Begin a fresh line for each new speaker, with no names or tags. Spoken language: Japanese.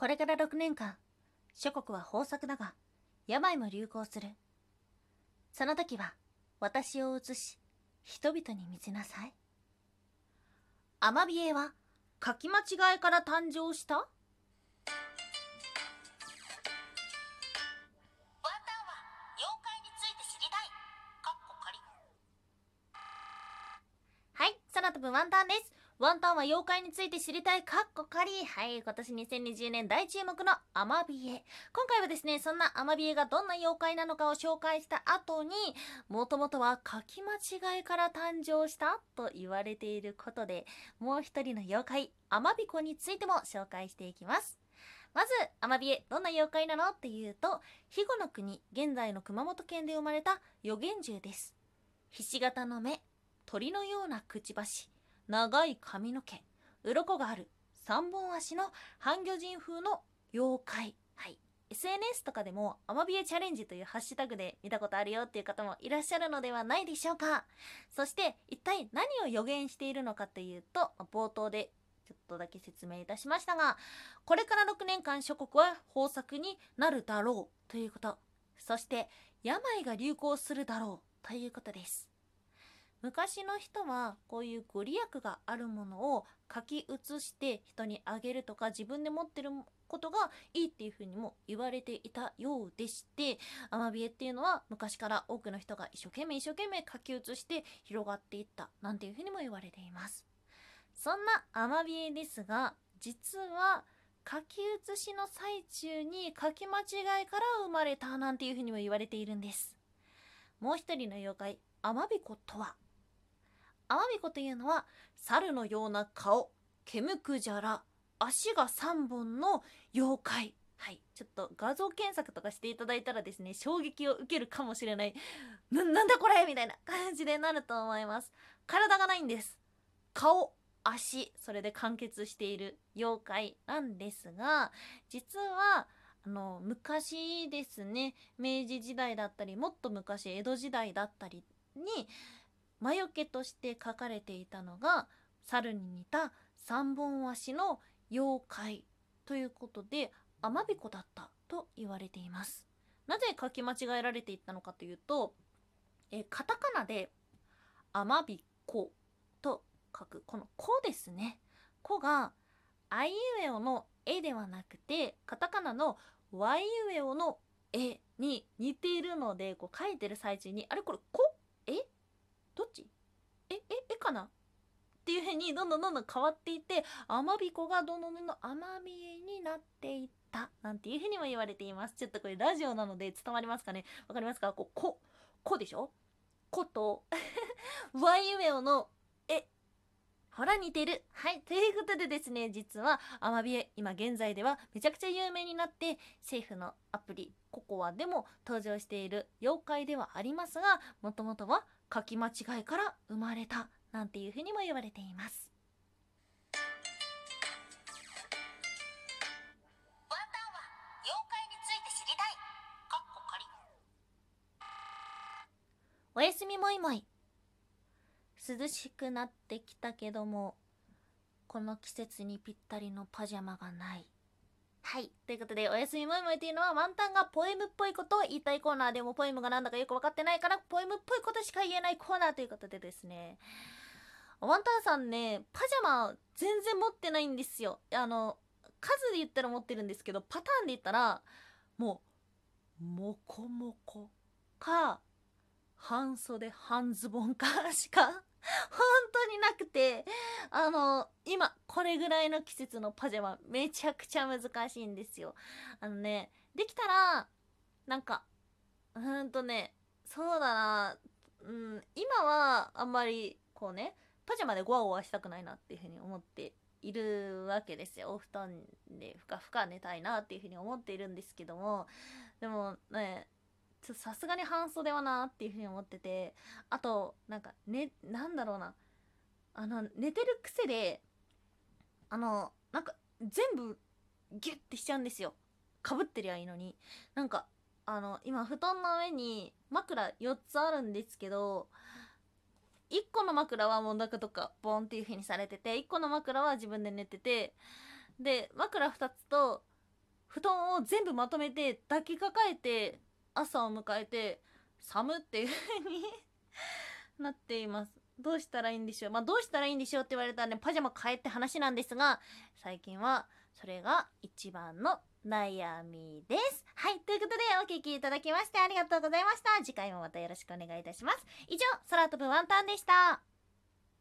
これから6年間、諸国は豊作だが、病も流行する。その時は、私を移し、人々に見せなさい。アマビエは、書き間違いから誕生した？
ワンタンは妖怪について知りたい。かっこ仮。
はい、空飛ぶワンタンです。ワンタンは妖怪について知りたいかっこかり。はい、今年2020年大注目のアマビエ。今回はですね、そんなアマビエがどんな妖怪なのかを紹介した後に、もともとは書き間違いから誕生したと言われていることで、もう一人の妖怪、アマビコについても紹介していきます。まず、アマビエ、どんな妖怪なのっていうと、肥後の国、現在の熊本県で生まれた予言獣です。ひし形の目、鳥のようなくちばし、長い髪の毛、鱗がある、三本足の半魚人風の妖怪。はい。SNS とかでも、アマビエチャレンジというハッシュタグで見たことあるよっていう方もいらっしゃるのではないでしょうか。そして、一体何を予言しているのかというと、冒頭でちょっとだけ説明いたしましたが、これから6年間諸国は豊作になるだろうということ。そして、病が流行するだろうということです。昔の人はこういうご利益があるものを書き写して人にあげるとか自分で持ってることがいいっていうふうにも言われていたようでしてアマビエっていうのは昔から多くの人が一生懸命一生懸命書き写して広がっていったなんていうふうにも言われています。そんなアマビエですが実は書き写しの最中に書き間違いから生まれたなんていうふうにも言われているんです。もう一人の妖怪アマビコとは？アマビコというのは猿のような顔、毛むくじゃら、足が3本の妖怪。はい。ちょっと画像検索とかしていただいたらですね、衝撃を受けるかもしれない。な、なんだこれ？みたいな感じでなると思います。体がないんです。顔、足、それで完結している妖怪なんですが、実は、あの、昔ですね、明治時代だったり、もっと昔、江戸時代だったりに、魔除けとして書かれていたのが猿に似た三本足の妖怪ということでアマビコだったと言われています。なぜ書き間違えられていったのかというとえカタカナでアマビコと書くこの「コ」ですね「コ」があいうえおの「え」ではなくてカタカナの「わいうえお」の「え」に似ているのでこう書いてる最中にあれこれ「こ」えどっちえ、え、えかな風にどんどんどんどん変わっていって、アマビコがどんどんどんどんアマビエになっていった。なんていう風にも言われています。ちょっとこれラジオなので伝わりますかね？わかりますか？こう、こ、こでしょ？こと、ワイウエオの、え、ほら似てる？はい。ということでですね、実はアマビエ、今現在ではめちゃくちゃ有名になって、政府のアプリ、ココアでも登場している妖怪ではありますが、もともとは書き間違いから生まれたなんていうふうにも言われています。おやすみもいもい。涼しくなってきたけどもこの季節にぴったりのパジャマがないはい。ということで、おやすみもいもいというのは、ワンタンがポエムっぽいことを言いたいコーナーでも、ポエムがなんだかよくわかってないから、ポエムっぽいことしか言えないコーナーということでですね。ワンタンさんね、パジャマ全然持ってないんですよ。あの、数で言ったら持ってるんですけど、パターンで言ったら、もう、もこもこか、半袖半ズボンかしか、本当になくて、あの、今、これぐらいの季節のパジャマ、めちゃくちゃ難しいんですよ。あのね、できたら、なんか、うんとね、そうだな、うん、今はあんまり、こうね、パジャマでゴワゴワしたくないなっていうふうに思っているわけですよ。お布団でふかふか寝たいなっていうふうに思っているんですけども、でもね、ちょっとさすがに半袖はなっていうふうに思ってて、あと、なんか、ね、なんだろうな、あの、寝てる癖で、あの、なんか、全部、ギュッてしちゃうんですよ。かぶってりゃいいのに。なんか、あの、今、布団の上に枕4つあるんですけど、1個の枕はもうなんかどっかボンっていう風にされてて、1個の枕は自分で寝てて、で、枕2つと、布団を全部まとめて抱きかかえて朝を迎えて寒っていう風に なっています。どうしたらいいんでしょう？まあどうしたらいいんでしょうって言われたらねパジャマ変えって話なんですが最近はそれが一番の悩みです。はいということでお聞きいただきましてありがとうございました。次回もまたよろしくお願いいたします。以上空飛ぶワンタンでした。